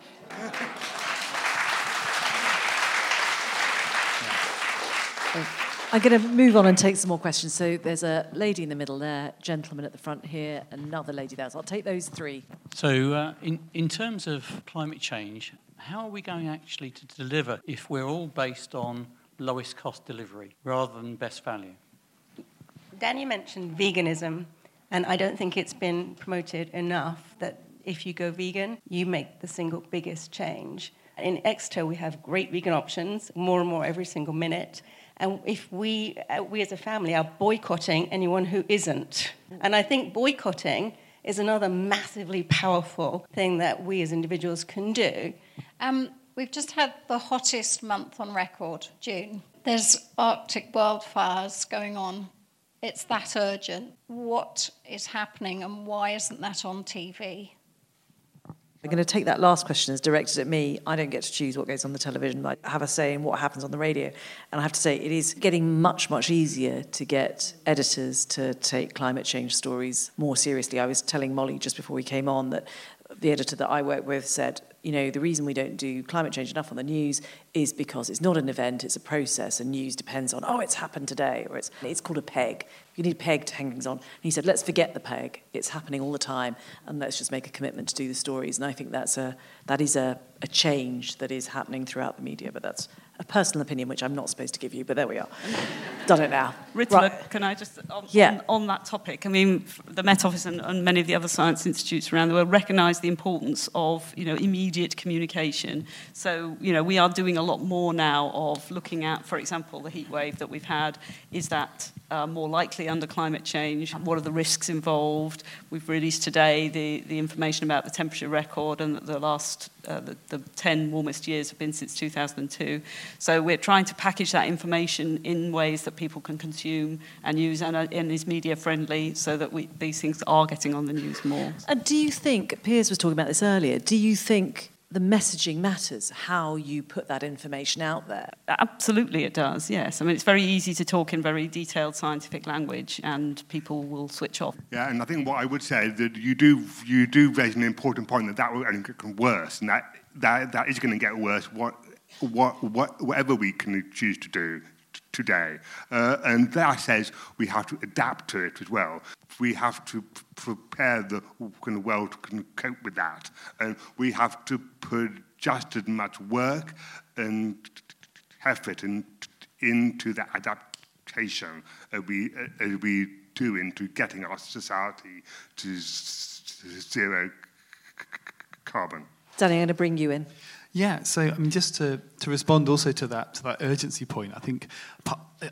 I'm going to move on and take some more questions. So there's a lady in the middle there, gentleman at the front here, another lady there. So I'll take those three. So uh, in, in terms of climate change, how are we going actually to deliver if we're all based on lowest cost delivery rather than best value? Danny mentioned veganism. And I don't think it's been promoted enough that if you go vegan, you make the single biggest change. In Exeter, we have great vegan options, more and more every single minute. And if we, uh, we as a family are boycotting anyone who isn't. And I think boycotting is another massively powerful thing that we as individuals can do. Um, we've just had the hottest month on record, June. There's Arctic wildfires going on it's that urgent. What is happening and why isn't that on TV? I'm going to take that last question as directed at me. I don't get to choose what goes on the television, but I have a say in what happens on the radio. And I have to say, it is getting much, much easier to get editors to take climate change stories more seriously. I was telling Molly just before we came on that the editor that I work with said, you know, the reason we don't do climate change enough on the news is because it's not an event, it's a process, and news depends on, oh, it's happened today, or it's, it's called a peg. You need a peg to hang things on. And he said, let's forget the peg. It's happening all the time, and let's just make a commitment to do the stories. And I think that's a, that is a, a change that is happening throughout the media, but that's a personal opinion, which I'm not supposed to give you, but there we are. Done it now. Rita, right. can I just, on, yeah. on, on, that topic, I mean, the Met Office and, and many of the other science institutes around the world recognise the importance of, you know, immediate communication. So, you know, we are doing a lot more now of looking at, for example, the heat wave that we've had. Is that uh, more likely under climate change? What are the risks involved? We've released today the, the information about the temperature record and the last, uh, the, the 10 warmest years have been since 2002. So we're trying to package that information in ways that people can consume and use and, uh, and is media friendly so that we, these things are getting on the news more. And do you think, Piers was talking about this earlier, do you think the messaging matters, how you put that information out there. Absolutely, it does, yes. I mean, it's very easy to talk in very detailed scientific language and people will switch off. Yeah, and I think what I would say is that you do, you do raise an important point that that will only get worse, and that, that, that is going to get worse what, what, what, whatever we can choose to do today. Uh, and that says we have to adapt to it as well. We have to prepare the world to cope with that. And we have to put just as much work and effort in, into the adaptation as we, as we do into getting our society to zero carbon. Danny, I'm going to bring you in. Yeah, so I mean, just to to respond also to that to that urgency point, I think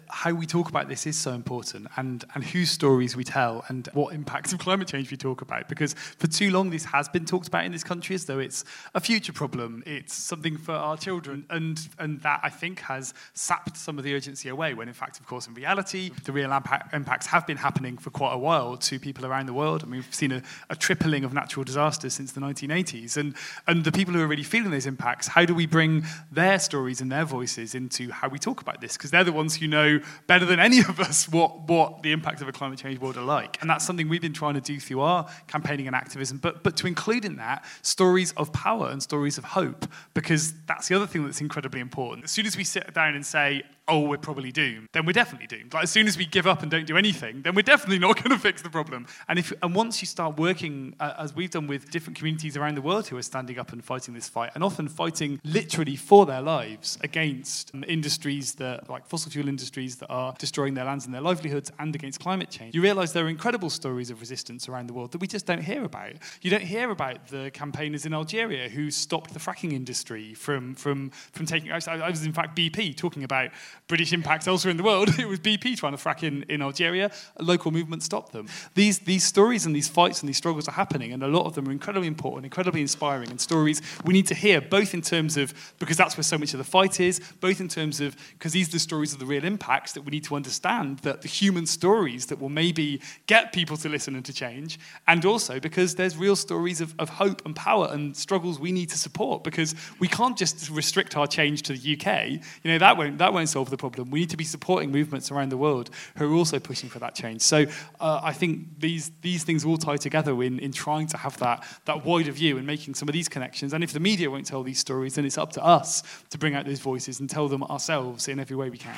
how we talk about this is so important and, and whose stories we tell and what impacts of climate change we talk about. Because for too long, this has been talked about in this country as though it's a future problem, it's something for our children. And, and that, I think, has sapped some of the urgency away, when in fact, of course, in reality, the real impact, impacts have been happening for quite a while to people around the world. I mean, we've seen a, a tripling of natural disasters since the 1980s. And, and the people who are really feeling those impacts, how do we bring their stories and their voices into how we talk about this? Because they're the ones who know know better than any of us what, what the impact of a climate change world are like. And that's something we've been trying to do through our campaigning and activism, but, but to include in that stories of power and stories of hope, because that's the other thing that's incredibly important. As soon as we sit down and say, oh, we're probably doomed, then we're definitely doomed. Like as soon as we give up and don't do anything, then we're definitely not going to fix the problem. And if and once you start working, uh, as we've done with different communities around the world who are standing up and fighting this fight, and often fighting literally for their lives against um, industries that, like fossil fuel industries, that are destroying their lands and their livelihoods, and against climate change, you realise there are incredible stories of resistance around the world that we just don't hear about. You don't hear about the campaigners in Algeria who stopped the fracking industry from from from taking. I was in fact BP talking about British impacts elsewhere in the world. It was BP trying to frack in, in Algeria. A local movement stopped them. These, these stories and these fights and these struggles are happening, and a lot of them are incredibly important, incredibly inspiring, and stories we need to hear, both in terms of, because that's where so much of the fight is, both in terms of, because these are the stories of the real impacts that we need to understand, that the human stories that will maybe get people to listen and to change, and also because there's real stories of, of hope and power and struggles we need to support, because we can't just restrict our change to the UK. You know, that won't, that won't solve the problem. We need to be supporting movements around the world who are also pushing for that change. So uh, I think these, these things all tie together in, in trying to have that, that wider view and making some of these connections. And if the media won't tell these stories, then it's up to us to bring out those voices and tell them ourselves in every way we can.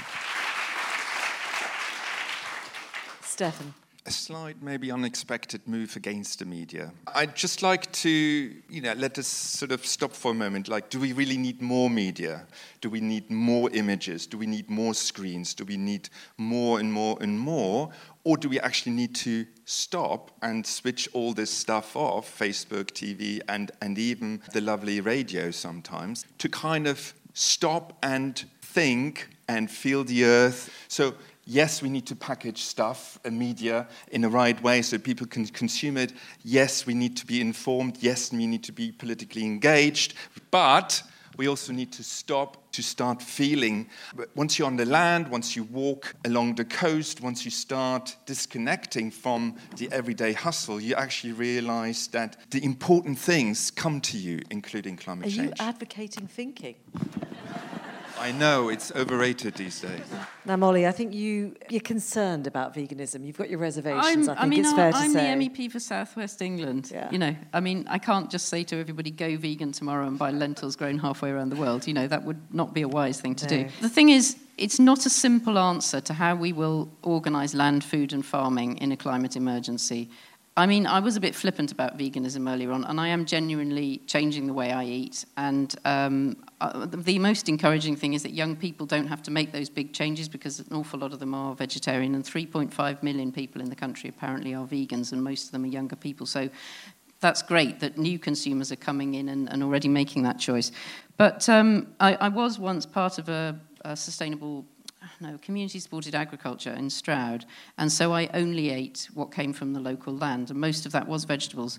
Steffen a slight, maybe unexpected move against the media. I'd just like to, you know, let us sort of stop for a moment. Like, do we really need more media? Do we need more images? Do we need more screens? Do we need more and more and more? Or do we actually need to stop and switch all this stuff off, Facebook, TV, and, and even the lovely radio sometimes, to kind of stop and think and feel the earth? So Yes, we need to package stuff and media in the right way so people can consume it. Yes, we need to be informed. Yes, we need to be politically engaged. But we also need to stop to start feeling. Once you're on the land, once you walk along the coast, once you start disconnecting from the everyday hustle, you actually realize that the important things come to you, including climate Are change. Are you advocating thinking? I know it's overrated these days. Now, Molly, I think you you're concerned about veganism. You've got your reservations. I'm, I think mean, it's fair I'm to say. I'm the MEP for Southwest England. Yeah. You know, I mean, I can't just say to everybody, "Go vegan tomorrow and buy lentils grown halfway around the world." You know, that would not be a wise thing to No. do. The thing is, it's not a simple answer to how we will organise land, food, and farming in a climate emergency. I mean, I was a bit flippant about veganism earlier on, and I am genuinely changing the way I eat. And um, uh, the, most encouraging thing is that young people don't have to make those big changes because an awful lot of them are vegetarian, and 3.5 million people in the country apparently are vegans, and most of them are younger people. So that's great that new consumers are coming in and, and already making that choice. But um, I, I was once part of a, a sustainable no, community supported agriculture in Stroud, and so I only ate what came from the local land, and most of that was vegetables.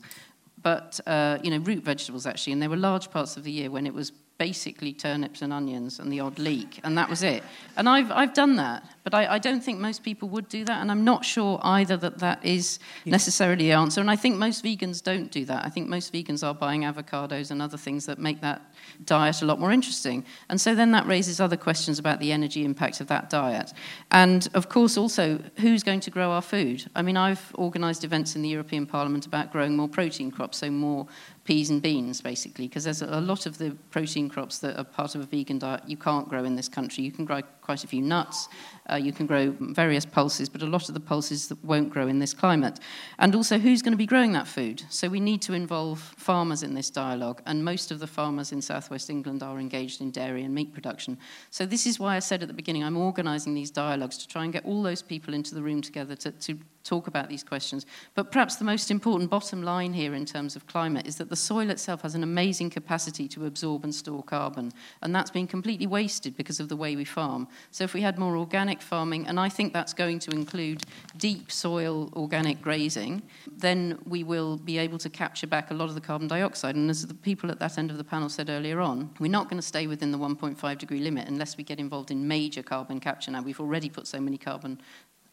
But, uh, you know, root vegetables actually, and there were large parts of the year when it was basically turnips and onions and the odd leek, and that was it. And I've, I've done that, but I, I don't think most people would do that, and I'm not sure either that that is necessarily the answer. And I think most vegans don't do that. I think most vegans are buying avocados and other things that make that diet a lot more interesting. And so then that raises other questions about the energy impact of that diet. And of course, also, who's going to grow our food? I mean, I've organised events in the European Parliament about growing more protein crops, so more peas and beans, basically, because there's a lot of the protein crops that are part of a vegan diet you can't grow in this country. You can grow quite a few nuts. Uh, you can grow various pulses, but a lot of the pulses that won't grow in this climate. And also, who's going to be growing that food? So we need to involve farmers in this dialogue, and most of the farmers in southwest England are engaged in dairy and meat production. So this is why I said at the beginning I'm organising these dialogues to try and get all those people into the room together to, to talk about these questions. But perhaps the most important bottom line here in terms of climate is that the soil itself has an amazing capacity to absorb and store carbon, and that's been completely wasted because of the way we farm. So if we had more organic farming, and I think that's going to include deep soil organic grazing, then we will be able to capture back a lot of the carbon dioxide. And as the people at that end of the panel said earlier on, we're not going to stay within the 1.5 degree limit unless we get involved in major carbon capture. Now, we've already put so many carbon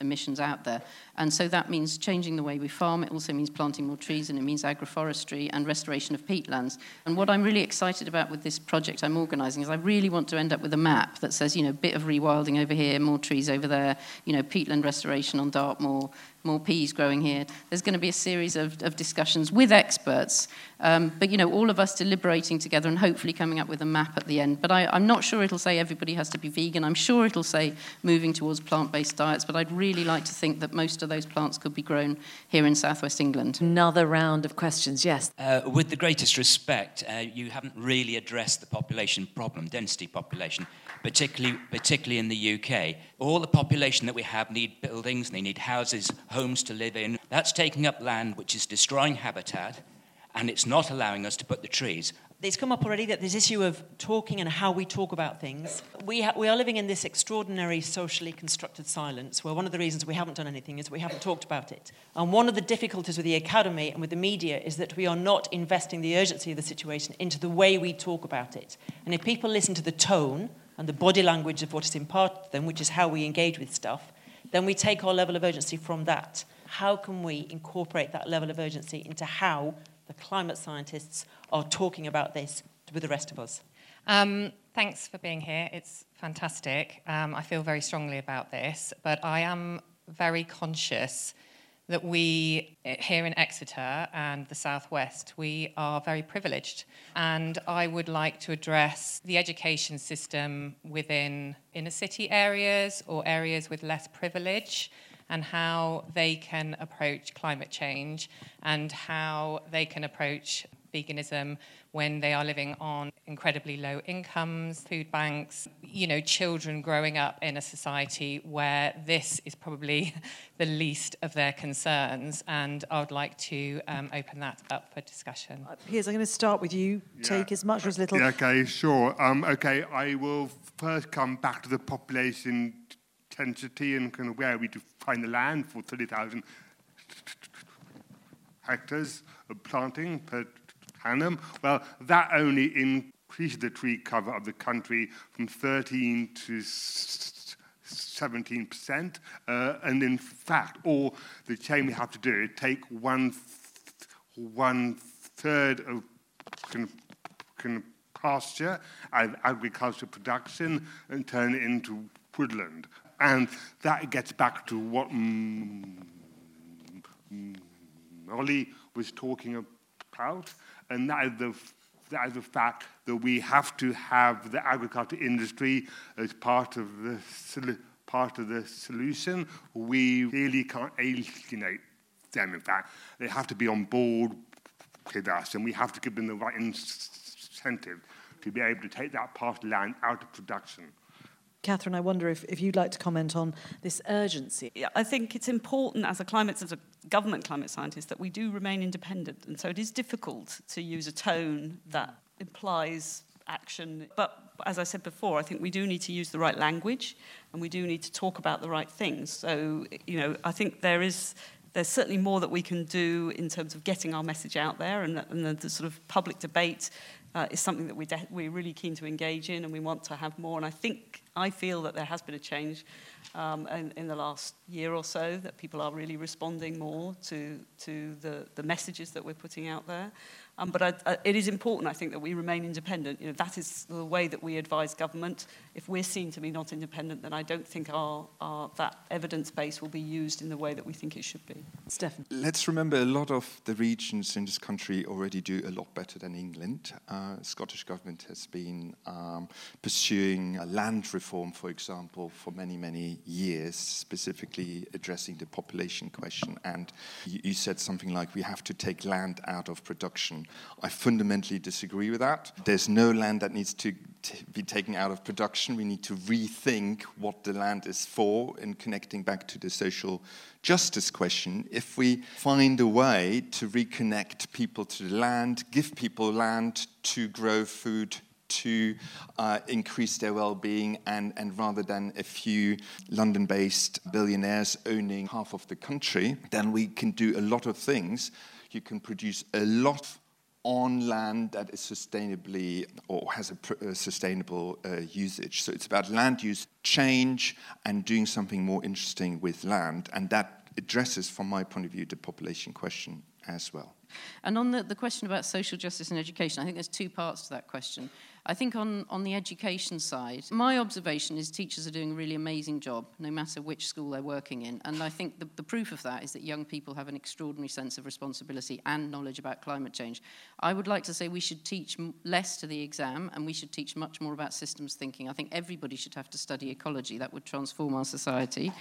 emissions out there. And so that means changing the way we farm. It also means planting more trees, and it means agroforestry and restoration of peatlands. And what I'm really excited about with this project I'm organising is I really want to end up with a map that says, you know, bit of rewilding over here, more trees over there, you know, peatland restoration on Dartmoor, more peas growing here. There's going to be a series of, of discussions with experts, um, but you know, all of us deliberating together and hopefully coming up with a map at the end. But I, I'm not sure it'll say everybody has to be vegan. I'm sure it'll say moving towards plant-based diets. But I'd really like to think that most of those plants could be grown here in southwest England. Another round of questions. Yes. Uh, with the greatest respect, uh, you haven't really addressed the population problem, density population, particularly particularly in the UK. All the population that we have need buildings, they need houses, homes to live in. That's taking up land which is destroying habitat, and it's not allowing us to put the trees. It's come up already that this issue of talking and how we talk about things. We, ha- we are living in this extraordinary socially constructed silence where one of the reasons we haven't done anything is we haven't talked about it. And one of the difficulties with the academy and with the media is that we are not investing the urgency of the situation into the way we talk about it. And if people listen to the tone and the body language of what is imparted to them, which is how we engage with stuff, then we take our level of urgency from that. How can we incorporate that level of urgency into how the climate scientists are talking about this with the rest of us? Um, thanks for being here. It's fantastic. Um, I feel very strongly about this, but I am very conscious that we eh, here in Exeter and the Southwest, we are very privileged. And I would like to address the education system within inner city areas or areas with less privilege and how they can approach climate change and how they can approach veganism when they are living on incredibly low incomes, food banks, you know, children growing up in a society where this is probably the least of their concerns. And I would like to um, open that up for discussion. Uh, Piers, I'm going to start with you. Yeah. Take as much or as little. Yeah, okay, sure. Um, okay, I will first come back to the population density and kind of where we find the land for 30,000 hectares of planting per Well, that only increased the tree cover of the country from 13 to 17%. Uh, and in fact, all the chain we have to do is take one, one third of pasture and agricultural production and turn it into woodland. And that gets back to what Molly was talking about and that is the that is the fact that we have to have the agriculture industry as part of the part of the solution. We really can't alienate them. In fact, they have to be on board with us, and we have to give them the right incentive to be able to take that part of land out of production. Catherine, I wonder if, if you'd like to comment on this urgency. Yeah, I think it's important as a climate, as a government climate scientists that we do remain independent. And so it is difficult to use a tone that implies action. But as I said before, I think we do need to use the right language and we do need to talk about the right things. So, you know, I think there is there's certainly more that we can do in terms of getting our message out there and, and the, the, sort of public debate uh, is something that we we're really keen to engage in and we want to have more. And I think, I feel that there has been a change um, in, in the last year or so, that people are really responding more to, to the, the messages that we're putting out there. Um, but I, I, it is important, I think, that we remain independent. You know, that is the way that we advise government. If we're seen to be not independent, then I don't think our, our, that evidence base will be used in the way that we think it should be. Steffen. Let's remember a lot of the regions in this country already do a lot better than England. Uh, Scottish government has been um, pursuing a land reform reform, for example, for many, many years, specifically addressing the population question. And you, you said something like, we have to take land out of production. I fundamentally disagree with that. There's no land that needs to t- be taken out of production. We need to rethink what the land is for in connecting back to the social justice question. If we find a way to reconnect people to the land, give people land to grow food to uh, increase their well-being and, and rather than a few london-based billionaires owning half of the country then we can do a lot of things you can produce a lot on land that is sustainably or has a, pr- a sustainable uh, usage. So it's about land use change and doing something more interesting with land. And that addresses, from my point of view, the population question as well. And on the, the question about social justice and education, I think there's two parts to that question. I think on, on the education side, my observation is teachers are doing a really amazing job, no matter which school they're working in. And I think the, the proof of that is that young people have an extraordinary sense of responsibility and knowledge about climate change. I would like to say we should teach less to the exam and we should teach much more about systems thinking. I think everybody should have to study ecology. That would transform our society.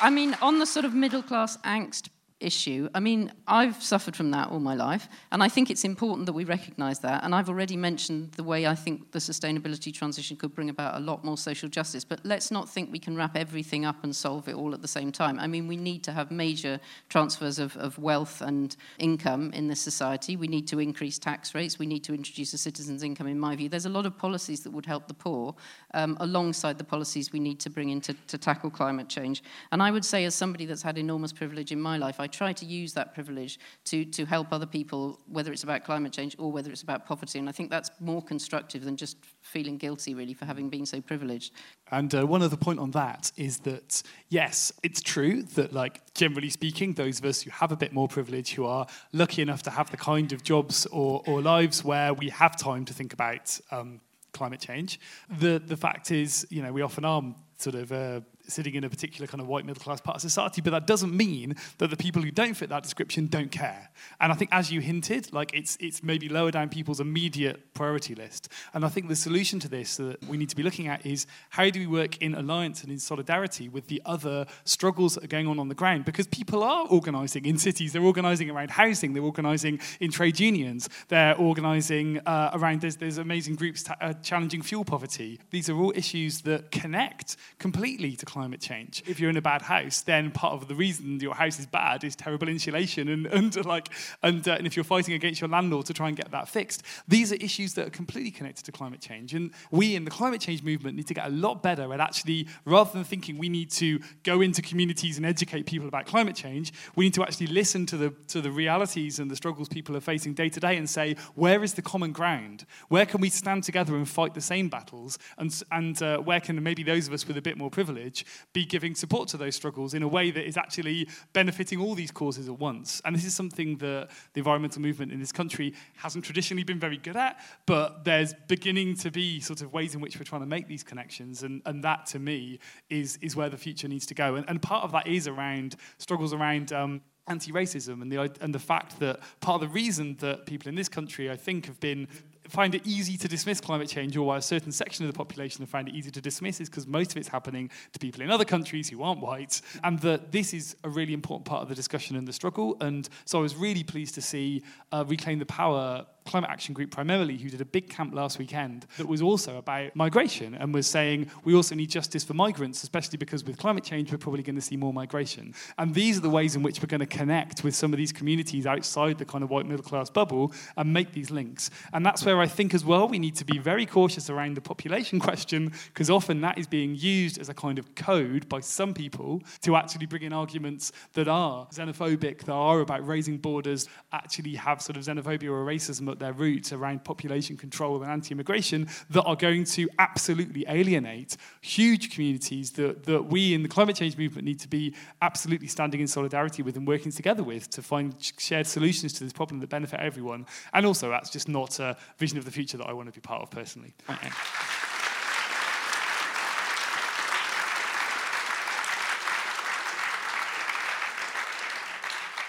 I mean, on the sort of middle class angst issue. I mean, I've suffered from that all my life, and I think it's important that we recognise that. And I've already mentioned the way I think the sustainability transition could bring about a lot more social justice. But let's not think we can wrap everything up and solve it all at the same time. I mean, we need to have major transfers of, of wealth and income in this society. We need to increase tax rates. We need to introduce a citizen's income, in my view. There's a lot of policies that would help the poor um, alongside the policies we need to bring in to, to tackle climate change. And I would say, as somebody that's had enormous privilege in my life, I try to use that privilege to, to help other people, whether it's about climate change or whether it's about poverty. And I think that's more constructive than just feeling guilty, really, for having been so privileged. And uh, one other point on that is that, yes, it's true that, like, generally speaking, those of us who have a bit more privilege, who are lucky enough to have the kind of jobs or, or lives where we have time to think about um, climate change, the, the fact is, you know, we often are sort of uh, sitting in a particular kind of white middle class part of society, but that doesn't mean that the people who don't fit that description don't care. And I think, as you hinted, like it's it's maybe lower down people's immediate priority list. And I think the solution to this that we need to be looking at is how do we work in alliance and in solidarity with the other struggles that are going on on the ground? Because people are organising in cities, they're organising around housing, they're organising in trade unions, they're organising uh, around there's there's amazing groups uh, challenging fuel poverty. These are all issues that connect completely to climate change. If you're in a bad house, then part of the reason your house is bad is terrible insulation, and, and like, and, uh, and if you're fighting against your landlord to try and get that fixed, these are issues that are completely connected to climate change. And we in the climate change movement need to get a lot better at actually, rather than thinking we need to go into communities and educate people about climate change, we need to actually listen to the to the realities and the struggles people are facing day to day and say, where is the common ground? Where can we stand together and fight the same battles? And and uh, where can maybe those of us with a bit more privilege be giving support to those struggles in a way that is actually benefiting all these causes at once. And this is something that the environmental movement in this country hasn't traditionally been very good at, but there's beginning to be sort of ways in which we're trying to make these connections. And, and that, to me, is, is where the future needs to go. And, and part of that is around struggles around. Um, anti-racism and the and the fact that part of the reason that people in this country I think have been find it easy to dismiss climate change, or why a certain section of the population find it easy to dismiss, is because most of it's happening to people in other countries who aren't white, and that this is a really important part of the discussion and the struggle. And so I was really pleased to see uh, Reclaim the Power Climate Action Group primarily, who did a big camp last weekend that was also about migration and was saying we also need justice for migrants, especially because with climate change, we're probably going to see more migration. And these are the ways in which we're going to connect with some of these communities outside the kind of white middle class bubble and make these links. And that's where I think as well we need to be very cautious around the population question, because often that is being used as a kind of code by some people to actually bring in arguments that are xenophobic, that are about raising borders, actually have sort of xenophobia or racism at their roots around population control and anti immigration that are going to absolutely alienate huge communities that, that we in the climate change movement need to be absolutely standing in solidarity with and working together with to find shared solutions to this problem that benefit everyone. And also, that's just not a vision of the future that I want to be part of personally.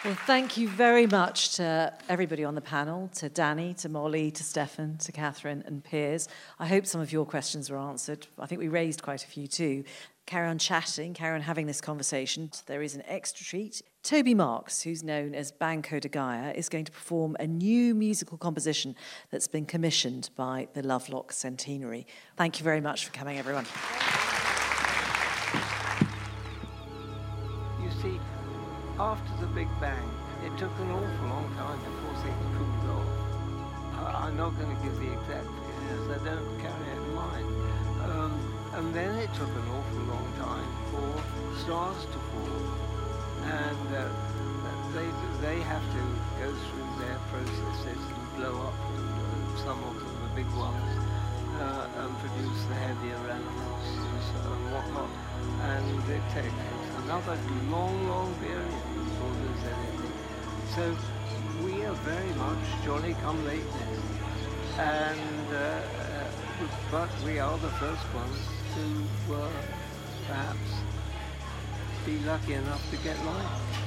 Well, thank you very much to everybody on the panel, to Danny, to Molly, to Steffen, to Catherine and Piers. I hope some of your questions were answered. I think we raised quite a few too. Carry on chatting, carry on having this conversation. There is an extra treat. Toby Marks, who's known as Banco de Gaia, is going to perform a new musical composition that's been commissioned by the Lovelock Centenary. Thank you very much for coming, everyone. Big Bang, it took an awful long time before things cooled off. I'm not going to give the exact figures, I don't carry it in mind. Um, and then it took an awful long time for stars to fall. And uh, they, they have to go through their processes and blow up, some of them, the big ones, uh, and produce the heavier elements and, so, and whatnot. And it takes another long, long period before there's anything. So we are very much jolly come lately. And, uh, uh, but we are the first ones to uh, perhaps be lucky enough to get light.